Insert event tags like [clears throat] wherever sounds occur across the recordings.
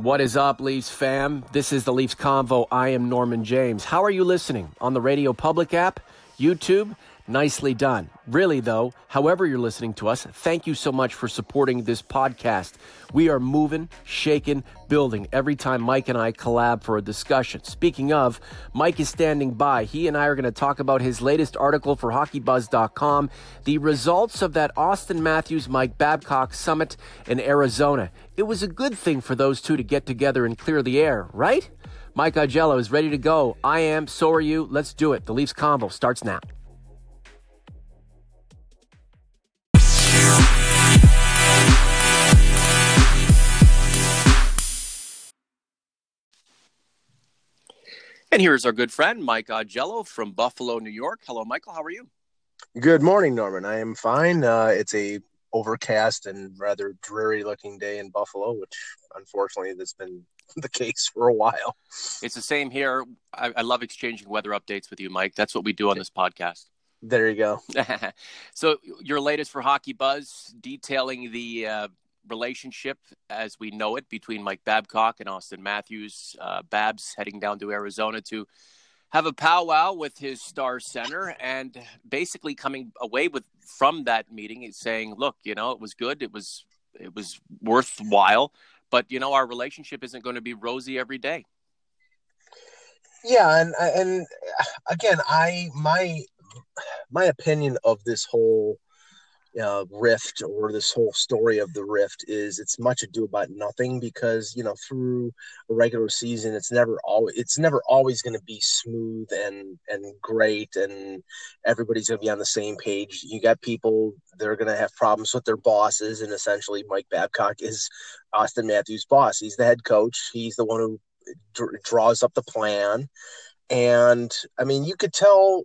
What is up, Leafs fam? This is the Leafs Convo. I am Norman James. How are you listening? On the Radio Public app, YouTube? Nicely done. Really, though, however you're listening to us, thank you so much for supporting this podcast. We are moving, shaking, building every time Mike and I collab for a discussion. Speaking of, Mike is standing by. He and I are going to talk about his latest article for HockeyBuzz.com, the results of that Auston Matthews Mike Babcock summit in Arizona. It was a good thing for those two to get together and clear the air, right? Mike Augello is ready to go. I am, so are you. Let's do it. The Leafs Convo starts now. And here's our good friend, Mike Augello from Buffalo, New York. Hello, Michael. How are you? Good morning, Norman. I am fine. Uh, it's a overcast and rather dreary looking day in Buffalo, which unfortunately has been [laughs] the case for a while. It's the same here. I, I love exchanging weather updates with you, Mike. That's what we do on this podcast. There you go. [laughs] so, your latest for Hockey Buzz, detailing the uh, relationship as we know it between Mike Babcock and Auston Matthews. Uh, Babs heading down to Arizona to have a powwow with his star center and basically coming away with from that meeting is saying, look, you know, it was good. It was it was worthwhile, but you know, our relationship isn't going to be rosy every day. Yeah, and and again, I my my opinion of this whole uh, rift or this whole story of the rift is it's much ado about nothing because you know through a regular season it's never always it's never always going to be smooth and and great and everybody's going to be on the same page. You got people they're going to have problems with their bosses and essentially mike babcock is auston matthews boss. He's the head coach. He's the one who draws up the plan. And i mean you could tell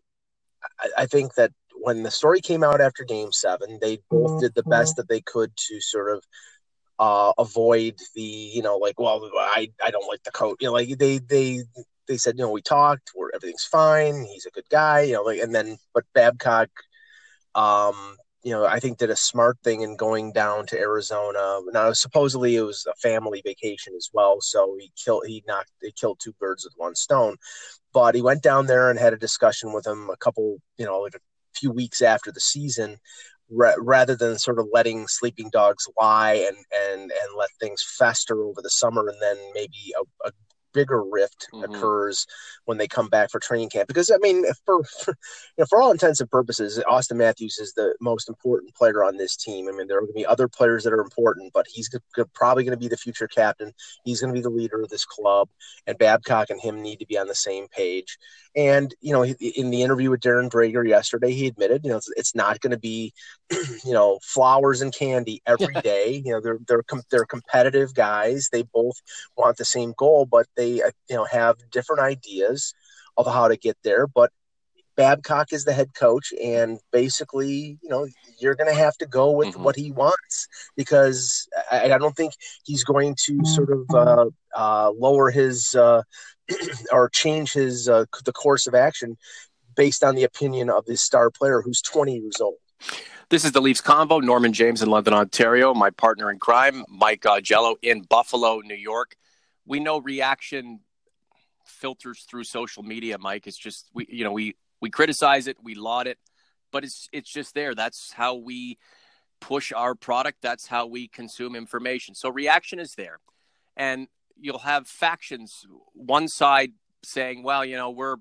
I think that when the story came out after game seven, they both did the best mm-hmm. that they could to sort of uh, avoid the, you know, like, well, I, I don't like the coach, you know, like they, they, they said, you know, we talked, where everything's fine. He's a good guy, you know, like, and then, but Babcock, um, you know, I think did a smart thing in going down to Arizona. Now, supposedly it was a family vacation as well, so he killed, he knocked, he killed two birds with one stone. But he went down there and had a discussion with him a couple, you know, like few weeks after the season ra- rather than sort of letting sleeping dogs lie and and and let things fester over the summer and then maybe a, a bigger rift mm-hmm. occurs when they come back for training camp. Because I mean, for for, you know, for all intents and purposes, Auston Matthews is the most important player on this team. I mean, there are going to be other players that are important, but he's probably going to be the future captain. He's going to be the leader of this club, and Babcock and him need to be on the same page. And you know, in the interview with Darren Dreger yesterday, he admitted, you know, it's, it's not going to be, [clears throat] you know, flowers and candy every day. you know, they're they're com- they're competitive guys. They both want the same goal, but they uh, you know have different ideas of how to get there. But Babcock is the head coach, and basically, you know, you're going to have to go with mm-hmm. what he wants because I, I, don't think he's going to sort of uh, uh, lower his uh, [clears throat] or change his uh, the course of action based on the opinion of his star player who's 20 years old. This is the Leafs Convo. Norman James in London, Ontario. My partner in crime, Mike Augello in Buffalo, New York. We know reaction filters through social media, Mike. It's just we, you know, we we criticize it, we laud it, but it's it's just there. That's how we push our product. That's how we consume information. So reaction is there, and you'll have factions. One side saying, "Well, you know, we're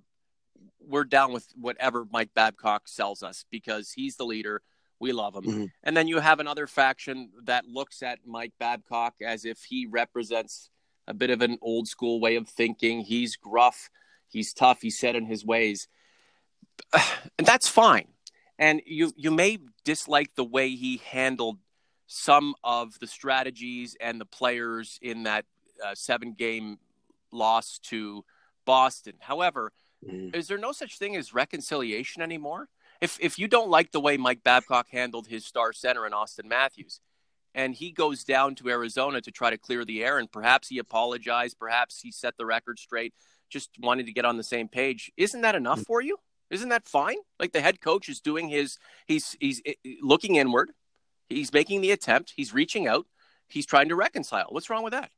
we're down with whatever Mike Babcock sells us because he's the leader. We love him." Mm-hmm. And then you have another faction that looks at Mike Babcock as if he represents a bit of an old school way of thinking. He's gruff, he's tough, he's set in his ways. [sighs] And that's fine. And you you may dislike the way he handled some of the strategies and the players in that uh, seven game loss to Boston. However, mm. is there no such thing as reconciliation anymore? If if you don't like the way Mike Babcock handled his star center in Auston Matthews, and he goes down to Arizona to try to clear the air, and perhaps he apologized, perhaps he set the record straight, just wanting to get on the same page. Isn't that enough mm. for you? Isn't that fine? Like the head coach is doing his, he's he's eh, eh, looking inward, he's making the attempt, he's reaching out, he's trying to reconcile. What's wrong with that?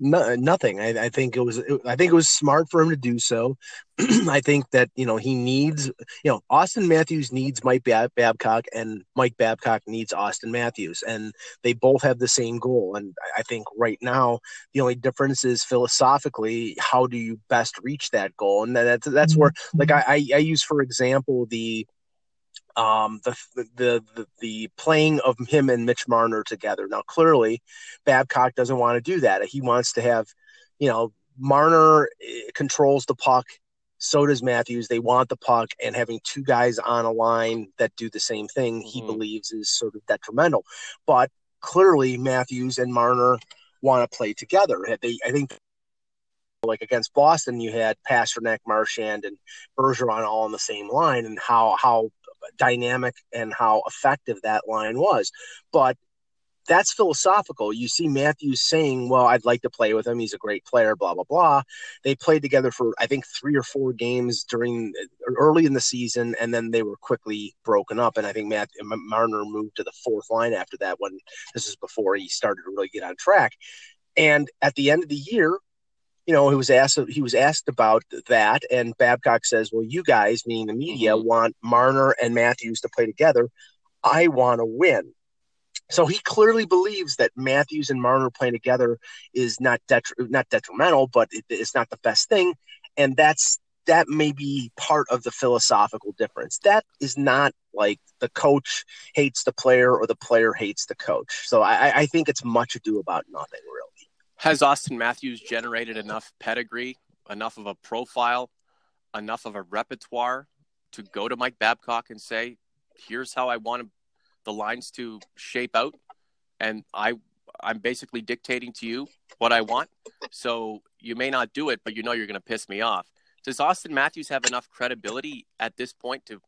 No, nothing. I, I, think it was. I think it was smart for him to do so. [clears throat] I think that you know he needs. You know, Auston Matthews needs Mike Bab- Babcock, and Mike Babcock needs Auston Matthews, and they both have the same goal. And I think right now the only difference is philosophically, how do you best reach that goal? And that's that's where, mm-hmm. like, I, I, I use for example the um, the, the the the playing of him and Mitch Marner together. Now, clearly, Babcock doesn't want to do that. He wants to have, you know, Marner eh, controls the puck. So does Matthews. They want the puck, and having two guys on a line that do the same thing, he mm-hmm. believes is sort of detrimental. But clearly, Matthews and Marner want to play together. They, I think, like against Boston, you had Pastrnak, Marchand, and Bergeron all on the same line, and how how dynamic and how effective that line was. But that's philosophical. You see Matthews saying, Well, I'd like to play with him. He's a great player, blah, blah, blah. They played together for, I think, three or four games during early in the season, and then they were quickly broken up. And I think Matt Marner moved to the fourth line after that when this is before he started to really get on track. And at the end of the year, you know, he was asked he was asked about that, and Babcock says, "Well, you guys, meaning the media, mm-hmm. want Marner and Matthews to play together. I want to win." So he clearly believes that Matthews and Marner playing together is not detri- not detrimental, but it, it's not the best thing, and that's that may be part of the philosophical difference. That is not like the coach hates the player or the player hates the coach. So I, I think it's much ado about nothing, really. Has Auston Matthews generated enough pedigree, enough of a profile, enough of a repertoire to go to Mike Babcock and say, "Here's how I want the lines to shape out," and I I'm basically dictating to you what I want. So you may not do it, but you know you're going to piss me off. Does Auston Matthews have enough credibility at this point to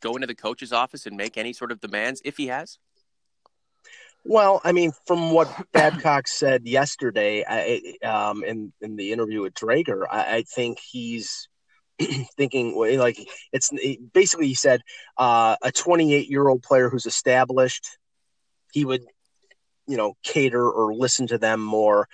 go into the coach's office and make any sort of demands if he has? Well, I mean, from what Babcock said yesterday I, um, in in the interview with Dreger, I, I think he's [clears throat] thinking like it's basically he said uh, a 28 year old player who's established, he would, you know, cater or listen to them more.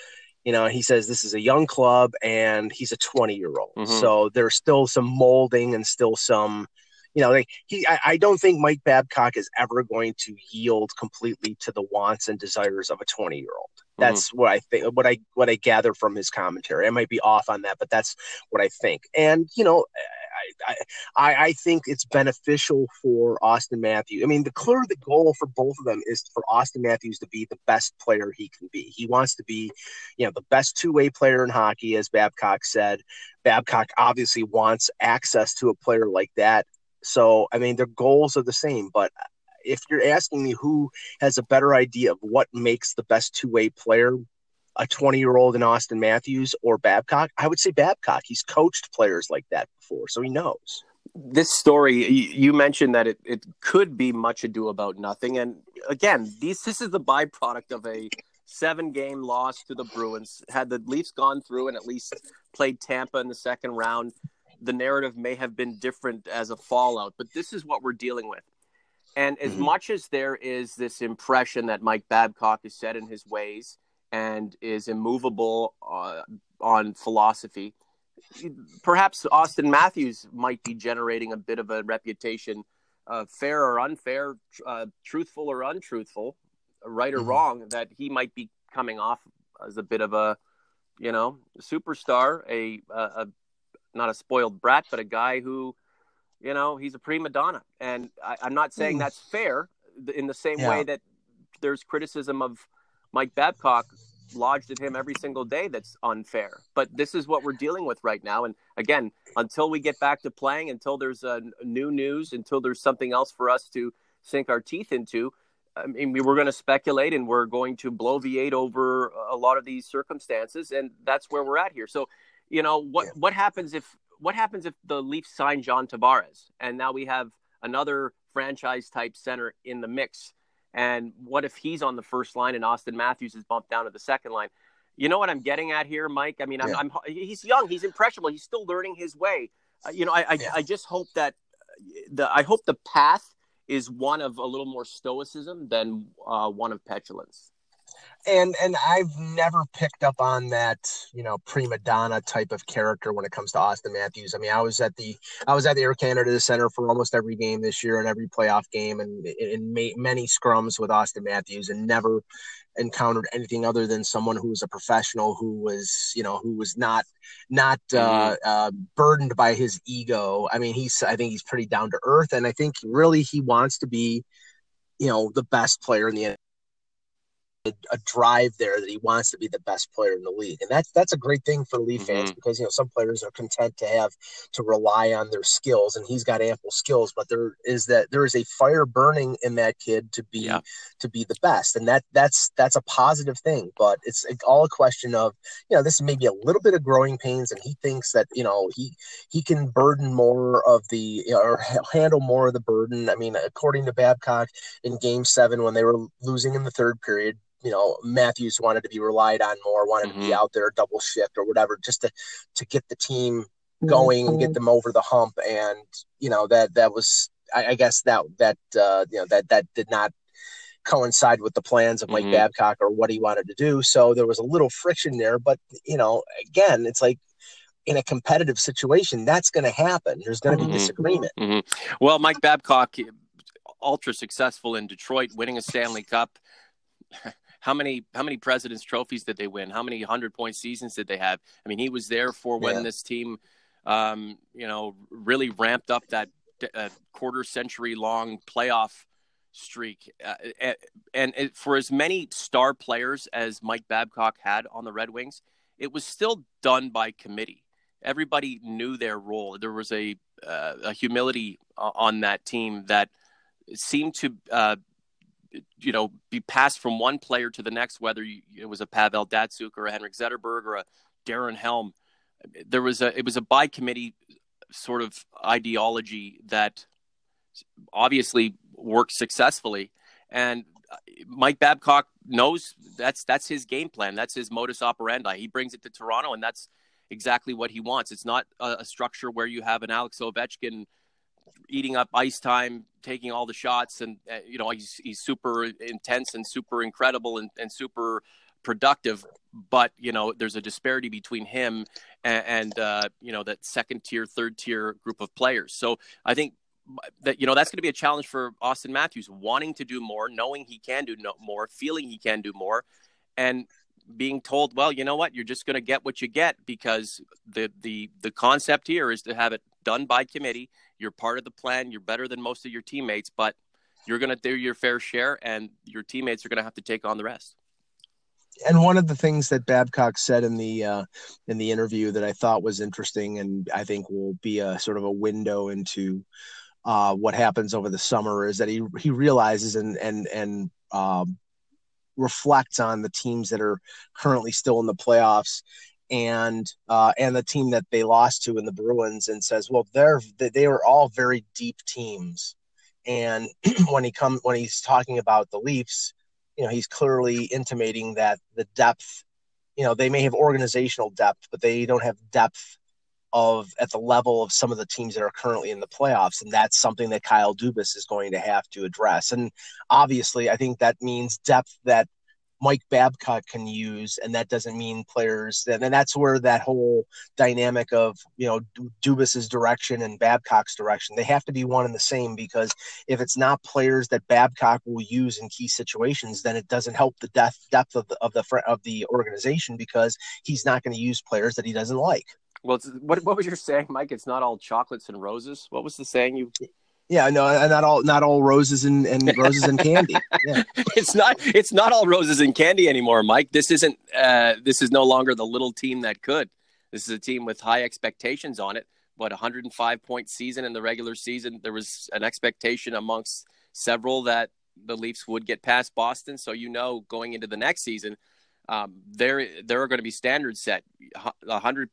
You know, he says this is a young club and he's a 20 year old, mm-hmm. so there's still some molding and still some you know, like he, I, I, don't think Mike Babcock is ever going to yield completely to the wants and desires of a 20 year old. Mm-hmm. That's mm-hmm. what I think, what I, what I gather from his commentary. I might be off on that, but that's what I think. And, you know, I, I, I think it's beneficial for Auston Matthews. I mean, the clear the goal for both of them is for Auston Matthews to be the best player he can be. He wants to be, you know, the best two way player in hockey, as Babcock said. Babcock obviously wants access to a player like that so, I mean, their goals are the same, but uh, if you're asking me who has a better idea of what makes the best two way player, a 20 year old in Auston Matthews or Babcock, I would say Babcock. He's coached players like that before, so he knows. This story, you mentioned that it, it could be much ado about nothing. And again, these, this is the byproduct of a seven game loss to the Bruins. Had the Leafs gone through and at least played Tampa in the second round, the narrative may have been different as a fallout, but this is what we're dealing with. And as mm-hmm. much as there is this impression that Mike Babcock is set in his ways and is immovable uh, on philosophy, perhaps Auston Matthews might be generating a bit of a reputation, uh, fair or unfair, uh, truthful or untruthful, right or mm-hmm. wrong, that he might be coming off as a bit of a, you know, superstar, a, a, not a spoiled brat, but a guy who, you know, he's a prima donna. And I, am not saying mm. that's fair in the same yeah. way that there's criticism of Mike Babcock lodged at him every single day that's unfair. But this is what we're dealing with right now. And again, until we get back to playing, until there's a new news, until there's something else for us to sink our teeth into, I mean, we're going to speculate and we're going to bloviate over a lot of these circumstances. And that's where we're at here. So you know what yeah. what happens if what happens if the Leafs sign John Tavares and now we have another franchise type center in the mix? And what if he's on the first line and Auston Matthews is bumped down to the second line? You know what I'm getting at here, Mike? I mean, I'm, yeah. I'm he's young, he's impressionable, he's still learning his way. Uh, you know, I I, yeah. I just hope that the I hope the path is one of a little more stoicism than uh, one of petulance. And and I've never picked up on that, you know, prima donna type of character when it comes to Auston Matthews. I mean, I was at the I was at the Air Canada Center for almost every game this year and every playoff game, and in many scrums with Auston Matthews, and never encountered anything other than someone who was a professional who was you know who was not not uh, mm-hmm. uh, burdened by his ego i mean he's i think he's pretty down to earth and i think really he wants to be you know the best player in the a, drive there that he wants to be the best player in the league, and that's that's a great thing for Leaf mm-hmm. fans because you know some players are content to have to rely on their skills, and he's got ample skills, but there is that there is a fire burning in that kid to be yeah. to be the best, and that that's that's a positive thing. But it's all a question of you know this is maybe a little bit of growing pains, and he thinks that you know he he can burden more of the or handle more of the burden. I mean, according to Babcock in Game Seven when they were losing in the third period, you know Matthews wanted to be relied on more, wanted mm-hmm. to be mm-hmm. out there double shift or whatever, just to to get the team going mm-hmm. and get mm-hmm. them over the hump. And you know that that was, I, I guess that that uh, you know that that did not coincide with the plans of Mike mm-hmm. Babcock or what he wanted to do. So there was a little friction there. But you know, again, it's like in a competitive situation, that's going to happen. There's going to be mm-hmm. disagreement. Well, Mike Babcock, ultra successful in Detroit, winning a Stanley Cup. [laughs] how many how many presidents trophies did they win? How many 100 point seasons did they have? I mean he was there for when yeah. this team um, you know really ramped up that uh, quarter century long playoff streak uh, and it, for as many star players as mike babcock had on the red wings it was still done by committee. Everybody knew their role. There was a uh, a humility on that team that seemed to uh, you know, be passed from one player to the next, whether you, it was a Pavel Datsyuk or a Henrik Zetterberg or a Darren Helm. There was a it was a by committee sort of ideology that obviously worked successfully, and Mike Babcock knows that's that's his game plan. That's his modus operandi. He brings it to Toronto, and that's exactly what he wants. It's not a, a structure where you have an Alex Ovechkin eating up ice time, taking all the shots, and uh, you know he's he's super intense and super incredible and, and super productive. But you know there's a disparity between him and, and uh, you know that second tier, third tier group of players. So I think that you know that's going to be a challenge for Auston Matthews, wanting to do more, knowing he can do no more, feeling he can do more, and being told, well, you know what, you're just going to get what you get because the the the concept here is to have it done by committee you're part of the plan. You're better than most of your teammates, but you're going to do your fair share, and your teammates are going to have to take on the rest. And one of the things that Babcock said in the uh, in the interview that I thought was interesting, and I think will be a sort of a window into uh, what happens over the summer, is that he he realizes and and and um, reflects on the teams that are currently still in the playoffs and uh, and the team that they lost to in the Bruins and says, well, they're they were all very deep teams. And [clears throat] when he come when he's talking about the Leafs, you know, he's clearly intimating that the depth, you know, they may have organizational depth, but they don't have depth of at the level of some of the teams that are currently in the playoffs and that's something that Kyle Dubas is going to have to address and obviously I think that means depth that Mike Babcock can use, and that doesn't mean players. And, that's where that whole dynamic of you know Dubas's direction and Babcock's direction they have to be one and the same because if it's not players that Babcock will use in key situations, then it doesn't help the depth depth of the of the of the organization because he's not going to use players that he doesn't like. Well, what what was your saying, Mike? It's not all chocolates and roses. What was the saying you? Yeah, no, not all not all roses and, and [laughs] roses and candy. Yeah. it's not it's not all roses and candy anymore, Mike. This isn't uh, this is no longer the little team that could. This is a team with high expectations on it. What 105 point season in the regular season, there was an expectation amongst several that the Leafs would get past Boston. So you know, going into the next season, um, there there are going to be standards set. A hundred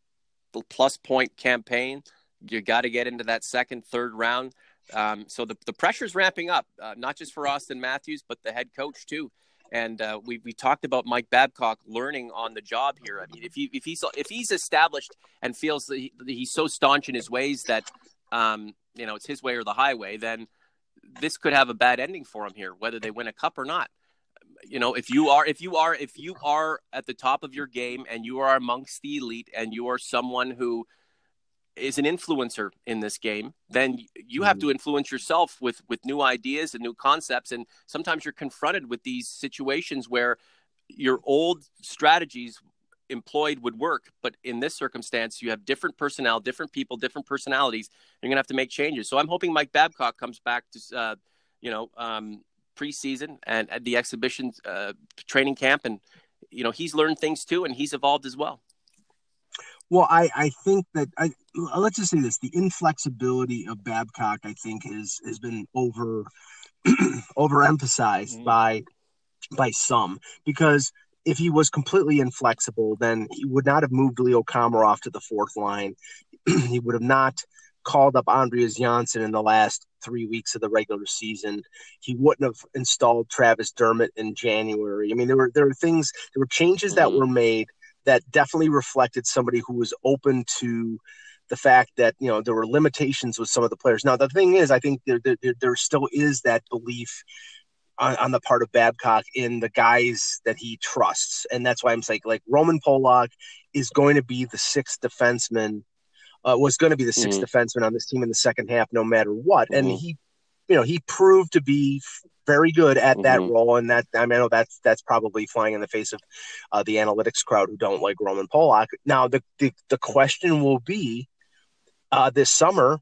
plus point campaign. You got to get into that second, third round. Um, so the, the pressure's ramping up, uh, not just for Auston Matthews, but the head coach too. And uh, we we talked about Mike Babcock learning on the job here. I mean, if he if he's if he's established and feels that, he, that he's so staunch in his ways that um, you know it's his way or the highway, then this could have a bad ending for him here, whether they win a cup or not. you know, if you are if you are if you are at the top of your game and you are amongst the elite and you are someone who is an influencer in this game, then you have to mm-hmm. influence yourself with with new ideas and new concepts. And sometimes you're confronted with these situations where your old strategies employed would work, but in this circumstance, you have different personnel, different people, different personalities. You're gonna have to make changes. So I'm hoping Mike Babcock comes back to, uh, you know, um, preseason and at the exhibition uh, training camp, and you know he's learned things too, and he's evolved as well. Well, I, I think that I let's just say this: the inflexibility of Babcock, I think, has has been over [clears throat] overemphasized mm-hmm. by by some because if he was completely inflexible, then he would not have moved Leo Komarov to the fourth line. [clears throat] he would have not called up Andreas Johnsson in the last three weeks of the regular season. He wouldn't have installed Travis Dermott in January. I mean, there were there were things, there were changes that mm-hmm. were made that definitely reflected somebody who was open to the fact that you know there were limitations with some of the players. Now the thing is, I think there there, there still is that belief on, on, the part of Babcock in the guys that he trusts, and that's why I'm saying like Roman Polak is going to be the sixth defenseman. Uh, was going to be the 6th mm-hmm. defenseman on this team in the second half, no matter what, mm-hmm. and he, you know, he proved to be very good at that mm-hmm. role, and that I, mean, I know that's that's probably flying in the face of uh, the analytics crowd who don't like Roman Polak. Now, the the, the question will be uh, this summer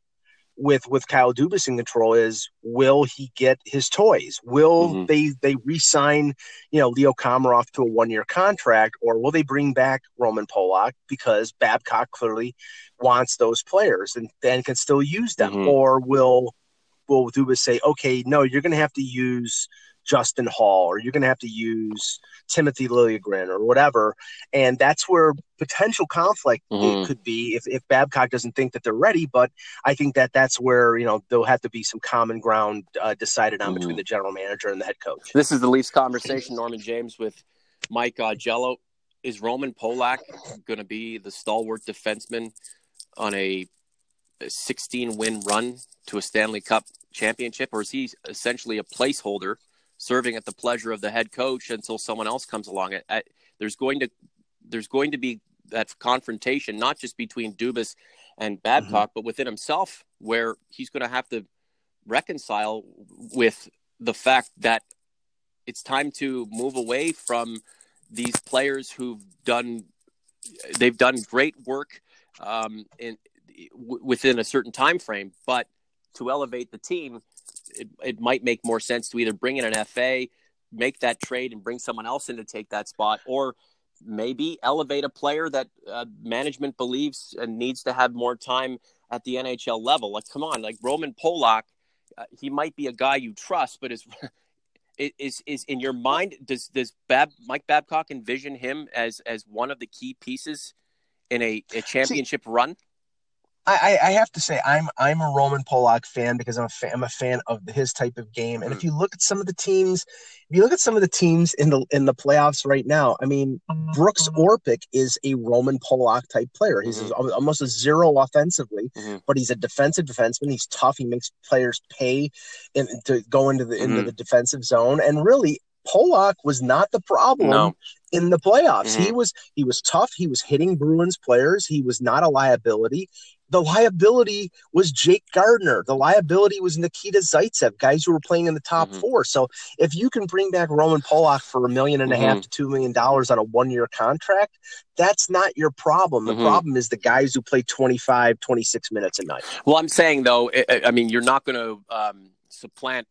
with with Kyle Dubas in control is will he get his toys? Will mm-hmm. they they re-sign you know Leo Komarov to a one year contract, or will they bring back Roman Polak because Babcock clearly wants those players and then can still use them, mm-hmm. or will will do is say, okay, no, you're going to have to use Justin Hall or you're going to have to use Timothy Liljegren or whatever. And that's where potential conflict mm-hmm. could be if, if Babcock doesn't think that they're ready. But I think that that's where, you know, there'll have to be some common ground uh, decided on mm-hmm. between the general manager and the head coach. This is the Leafs conversation, Norman James, with Mike Augello. Is Roman Polak going to be the stalwart defenseman on a 16 win run to a Stanley Cup championship, or is he essentially a placeholder serving at the pleasure of the head coach until someone else comes along? I, I, there's going to there's going to be that confrontation, not just between Dubas and Babcock, mm-hmm. but within himself, where he's going to have to reconcile with the fact that it's time to move away from these players who've done they've done great work um, in w- within a certain time frame. But to elevate the team, it, it might make more sense to either bring in an FA, make that trade, and bring someone else in to take that spot, or maybe elevate a player that uh, management believes and needs to have more time at the NHL level. Like, come on, like Roman Polak, uh, he might be a guy you trust, but is [laughs] is is in your mind does does Bab Mike Babcock envision him as as one of the key pieces in a, a championship See, run? I, I have to say I'm I'm a Roman Polak fan because I'm a fan, I'm a fan of his type of game. And mm. if you look at some of the teams, if you look at some of the teams in the in the playoffs right now, I mean Brooks. Orpik is a Roman Polak type player. He's mm-hmm. almost a zero offensively, mm-hmm. but he's a defensive defenseman. He's tough. He makes players pay in, to go into the into mm-hmm. the defensive zone. And really, Polak was not the problem no. in the playoffs. Mm-hmm. He was he was tough. He was hitting Bruins players. He was not a liability the liability was Jake Gardiner. The liability was Nikita Zaitsev, guys who were playing in the top mm-hmm. four. So if you can bring back Roman Polak for a million and a half mm-hmm. to two million dollars on a one year contract, that's not your problem. The mm-hmm. problem is the guys who play 25, 26 minutes a night. Well, I'm saying though, I mean, you're not going to um, supplant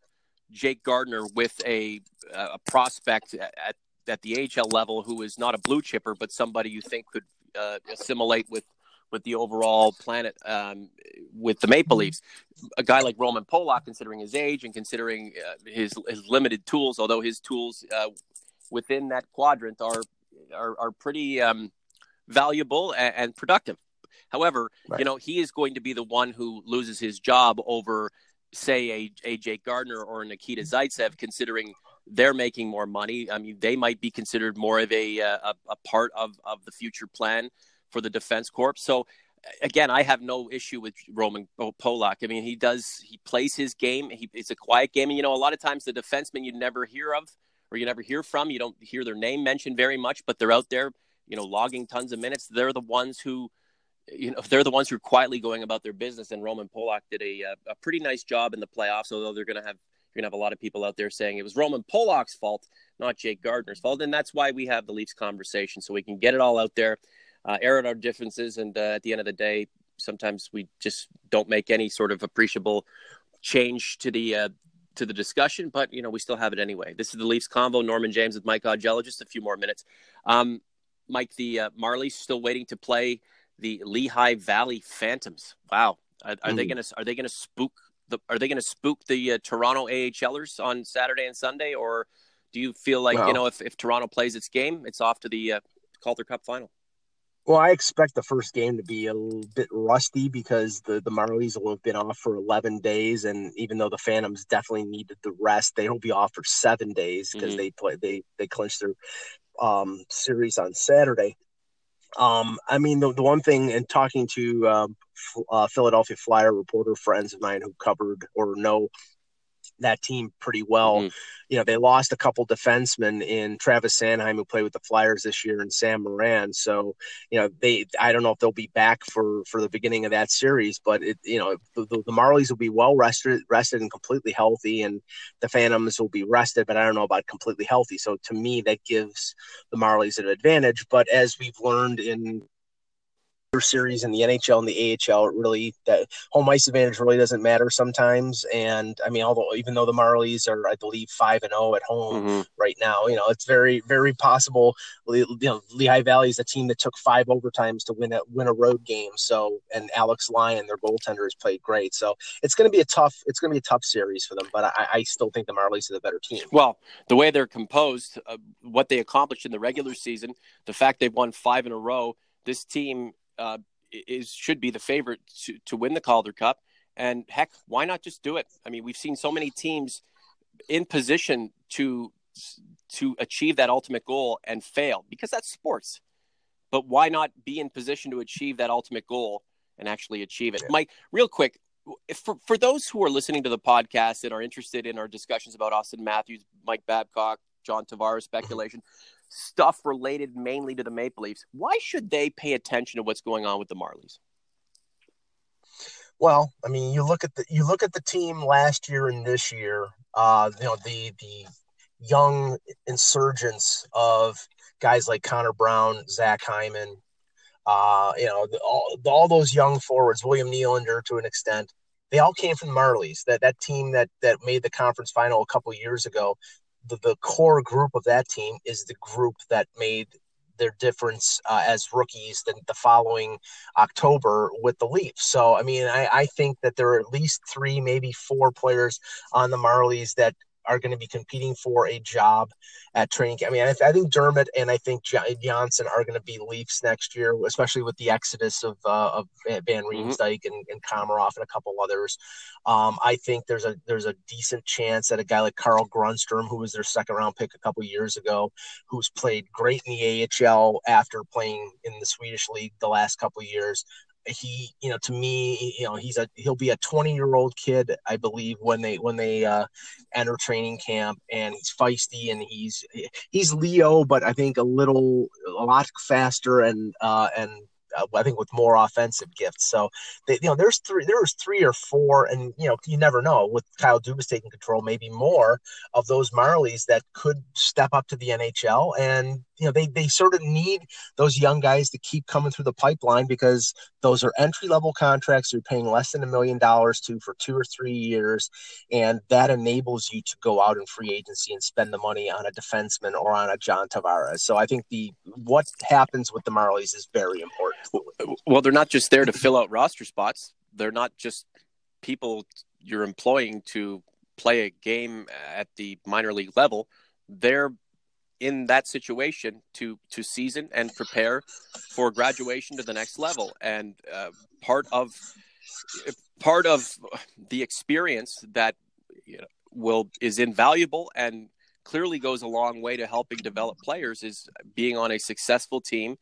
Jake Gardiner with a, a prospect at, at the AHL level who is not a blue chipper, but somebody you think could uh, assimilate with with the overall planet um, with the Maple Leafs. A guy like Roman Polak, considering his age and considering uh, his his limited tools, although his tools uh, within that quadrant are are, are pretty um, valuable and, and, productive. However, right. you know he is going to be the one who loses his job over, say, a, a Jake Gardiner or Nikita Zaitsev, considering they're making more money. I mean, they might be considered more of a uh, a, a part of of the future plan for the defense corps. So again, I have no issue with Roman Polak. I mean, he does he plays his game. He, it's a quiet game, and you know, a lot of times the defensemen you never hear of or you never hear from. You don't hear their name mentioned very much, but they're out there, you know, logging tons of minutes. They're the ones who, you know, they're the ones who are quietly going about their business. And Roman Polak did a a pretty nice job in the playoffs, although they're going to have you're going to have a lot of people out there saying it was Roman Polak's fault, not Jake Gardiner's fault. And that's why we have the Leafs conversation, so we can get it all out there, uh, air out our differences. And uh, at the end of the day, sometimes we just don't make any sort of appreciable change to the uh, to the discussion, but you know we still have it anyway. This is the Leafs convo. Norman James with Mike Augello. Just a few more minutes. Um, Mike, the uh, Marlies still waiting to play the Lehigh Valley Phantoms. Wow, are, are mm. they gonna are they gonna spook the are they gonna spook the uh, Toronto AHLers on Saturday and Sunday, or do you feel like well, you know if, if Toronto plays its game, it's off to the uh, Calder Cup final? Well, I expect the first game to be a little bit rusty because the, the Marlies will have been off for 11 days. And even though the Phantoms definitely needed the rest, they will be off for seven days because mm-hmm. they play, they, they clinched their um, series on Saturday. Um, I mean, the, the one thing, and talking to um, uh, Philadelphia Flyer reporter friends of mine who covered or know that team pretty well. Mm-hmm. You know, they lost a couple defensemen in Travis Sanheim, who played with the Flyers this year, and Sam Morin. So, you know, they I don't know if they'll be back for for the beginning of that series, but it you know the, the Marlies will be well rested, rested and completely healthy, and the Phantoms will be rested, but I don't know about completely healthy. So to me, that gives the Marlies an advantage. But as we've learned in series in the NHL and the AHL, it really that home ice advantage really doesn't matter sometimes. And I mean, although even though the Marlies are, I believe, five and zero oh at home mm-hmm. right now, you know, it's very very possible. You know, Lehigh Valley is a team that took five overtimes to win a win a road game. So, and Alex Lyon, their goaltender, has played great. So it's going to be a tough it's going to be a tough series for them. But I, I, still think the Marlies are the better team. Well, the way they're composed, uh, what they accomplished in the regular season, the fact they've won five in a row. This team uh, is should be the favorite to, to win the Calder Cup. And heck, why not just do it? I mean, we've seen so many teams in position to to achieve that ultimate goal and fail because that's sports. But why not be in position to achieve that ultimate goal and actually achieve it? Yeah. Mike, real quick, if for, for those who are listening to the podcast and are interested in our discussions about Auston Matthews, Mike Babcock, John Tavares speculation, stuff related mainly to the Maple Leafs, why should they pay attention to what's going on with the Marlies? Well, I mean, you look at the you look at the team last year and this year. Uh, you know the the young insurgents of guys like Connor Brown, Zach Hyman, uh, you know, the, all, all those young forwards, William Nylander to an extent, they all came from the Marlies. That that team that that made the conference final a couple years ago the, the core group of that team is the group that made their difference uh, as rookies the, the following October with the Leafs. So, I mean, I, I think that there are at least three, maybe four players on the Marlies that are going to be competing for a job at training camp. I mean, I, th- I think Dermott and I think J- Johnsson are going to be Leafs next year, especially with the exodus of uh, of Van mm-hmm. Riemsdyk mm-hmm. and, and Komarov and a couple others. Um, I think there's a there's a decent chance that a guy like Carl Grundstrom, who was their second round pick a couple years ago, who's played great in the AHL after playing in the Swedish league the last couple years, he you know to me you know he's a he'll be a 20 year old kid i believe when they when they uh enter training camp and he's feisty and he's he's leo but i think a little a lot faster and uh and Uh, I think with more offensive gifts. So, they, you know, there's three, there was three or four, and you know, you never know with Kyle Dubas taking control, maybe more of those Marlies that could step up to the NHL. And you know, they they sort of need those young guys to keep coming through the pipeline because those are entry level contracts you're paying less than a million dollars to for two or three years, and that enables you to go out in free agency and spend the money on a defenseman or on a John Tavares. So I think the what happens with the Marlies is very important. Well, they're not just there to fill out roster spots. They're not just people you're employing to play a game at the minor league level. They're in that situation to to season and prepare for graduation to the next level. And uh, part of part of the experience that you know, will is invaluable and clearly goes a long way to helping develop players is being on a successful team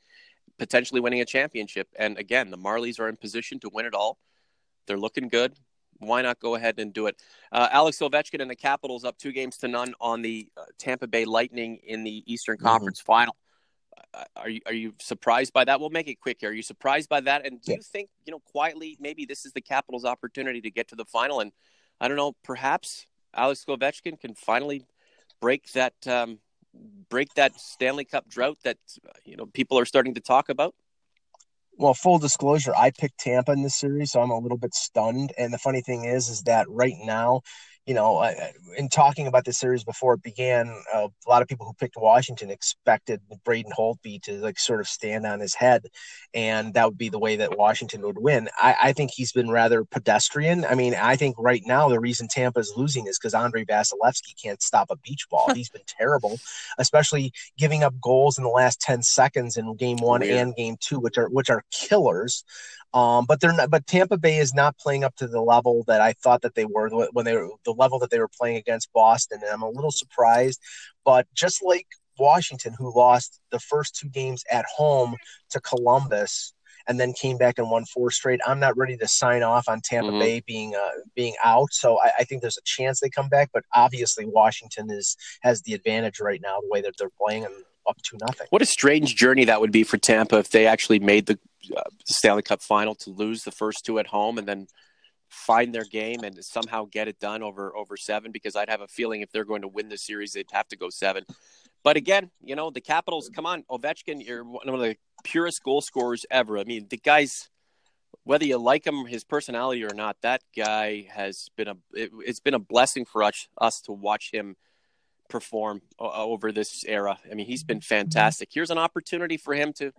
potentially winning a championship. And again, the Marlies are in position to win it all. They're looking good. why not go ahead and do it? Uh, Alex Ovechkin and the Capitals up two games to none on the uh, Tampa Bay Lightning in the Eastern mm-hmm. Conference mm-hmm. Final. Uh, are you are you surprised by that? We'll make it quick here. Are you surprised by that? And do yeah. you think you know quietly maybe this is the Capitals' opportunity to get to the final? And I don't know, perhaps Alex Ovechkin can finally break that um, break that Stanley Cup drought that you know people are starting to talk about. Well, full disclosure, I picked Tampa in this series, so I'm a little bit stunned. And the funny thing is, is that right now you know, in talking about this series before it began, uh, a lot of people who picked Washington expected Braden Holtby to like sort of stand on his head, and that would be the way that Washington would win. I, I think he's been rather pedestrian. I mean, I think right now the reason Tampa is losing is because Andrei Vasilevskiy can't stop a beach ball. he's been terrible, especially giving up goals in the last ten seconds in Game One Weird. and Game Two, which are which are killers. Um, but they're not. But Tampa Bay is not playing up to the level that I thought that they were when they were the level that they were playing against Boston, and I'm a little surprised. But just like Washington, who lost the first two games at home to Columbus, and then came back and won four straight. I'm not ready to sign off on Tampa mm-hmm. Bay being uh, being out, so I, I, think there's a chance they come back. But obviously, Washington is has the advantage right now, the way that they're playing, and up to nothing. What a strange journey that would be for Tampa if they actually made the uh, Stanley Cup final to lose the first two at home and then find their game and somehow get it done over over seven. Because I'd have a feeling if they're going to win the series, they'd have to go seven. But again, you know the Capitals. Come on, Ovechkin, you're one of the purest goal scorers ever. I mean, the guy's whether you like him, his personality or not, that guy has been a. It, has been a blessing for us us to watch him perform uh, over this era. I mean, he's been fantastic. Here's an opportunity for him to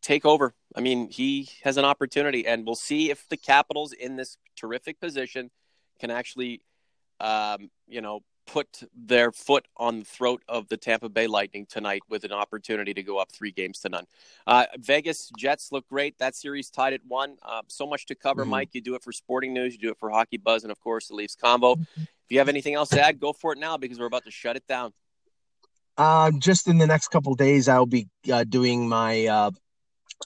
take over. I mean, he has an opportunity, and we'll see if the Capitals in this terrific position can actually, um, you know, put their foot on the throat of the Tampa Bay Lightning tonight with an opportunity to go up three games to none. Uh, Vegas Jets look great. That series tied at one. Uh, so much to cover, mm-hmm. Mike. You do it for Sporting News, you do it for Hockey Buzz, and of course the Leafs Convo. If you have anything else to add, go for it now because we're about to shut it down. Uh, just in the next couple days, I'll be uh, doing my uh,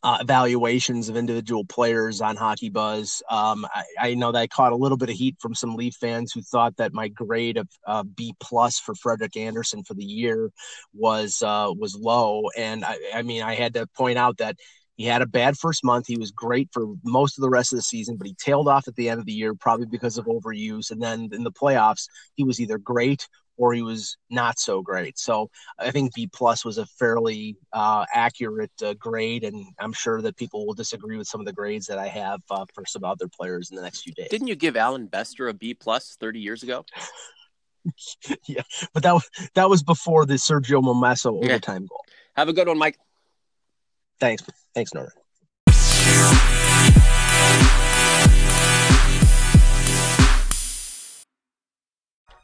uh, evaluations of individual players on Hockey Buzz. Um, I, I, know that I caught a little bit of heat from some Leaf fans who thought that my grade of uh, B plus for Frederik Andersen for the year was uh, was low, and I, I mean I had to point out that he had a bad first month. He was great for most of the rest of the season, but he tailed off at the end of the year, probably because of overuse. And then in the playoffs, he was either great or he was not so great. So I think B plus was a fairly uh, accurate uh, grade, and I'm sure that people will disagree with some of the grades that I have uh, for some other players in the next few days. Didn't you give Allan Bester a B plus 30 years ago? [laughs] yeah, but that was that was before the Sergio Momesso overtime goal. Have a good one, Mike. Thanks, thanks, Norman.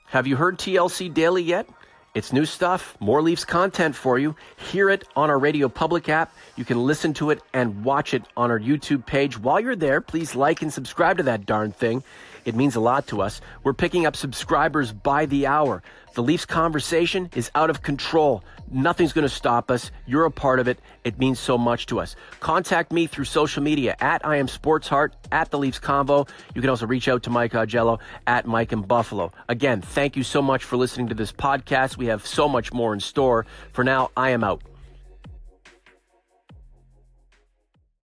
Have you heard TLC Daily yet? It's new stuff, more Leafs content for you. Hear it on our Radio Public app. You can listen to it and watch it on our YouTube page. While you're there, please like and subscribe to that darn thing. It means a lot to us. We're picking up subscribers by the hour. The Leafs conversation is out of control. Nothing's going to stop us. You're a part of it. It means so much to us. Contact me through social media at I am Sports Heart, at the Leafs Convo. You can also reach out to Mike Augello at Mike and Buffalo. Again, thank you so much for listening to this podcast. We have so much more in store. For now, I am out.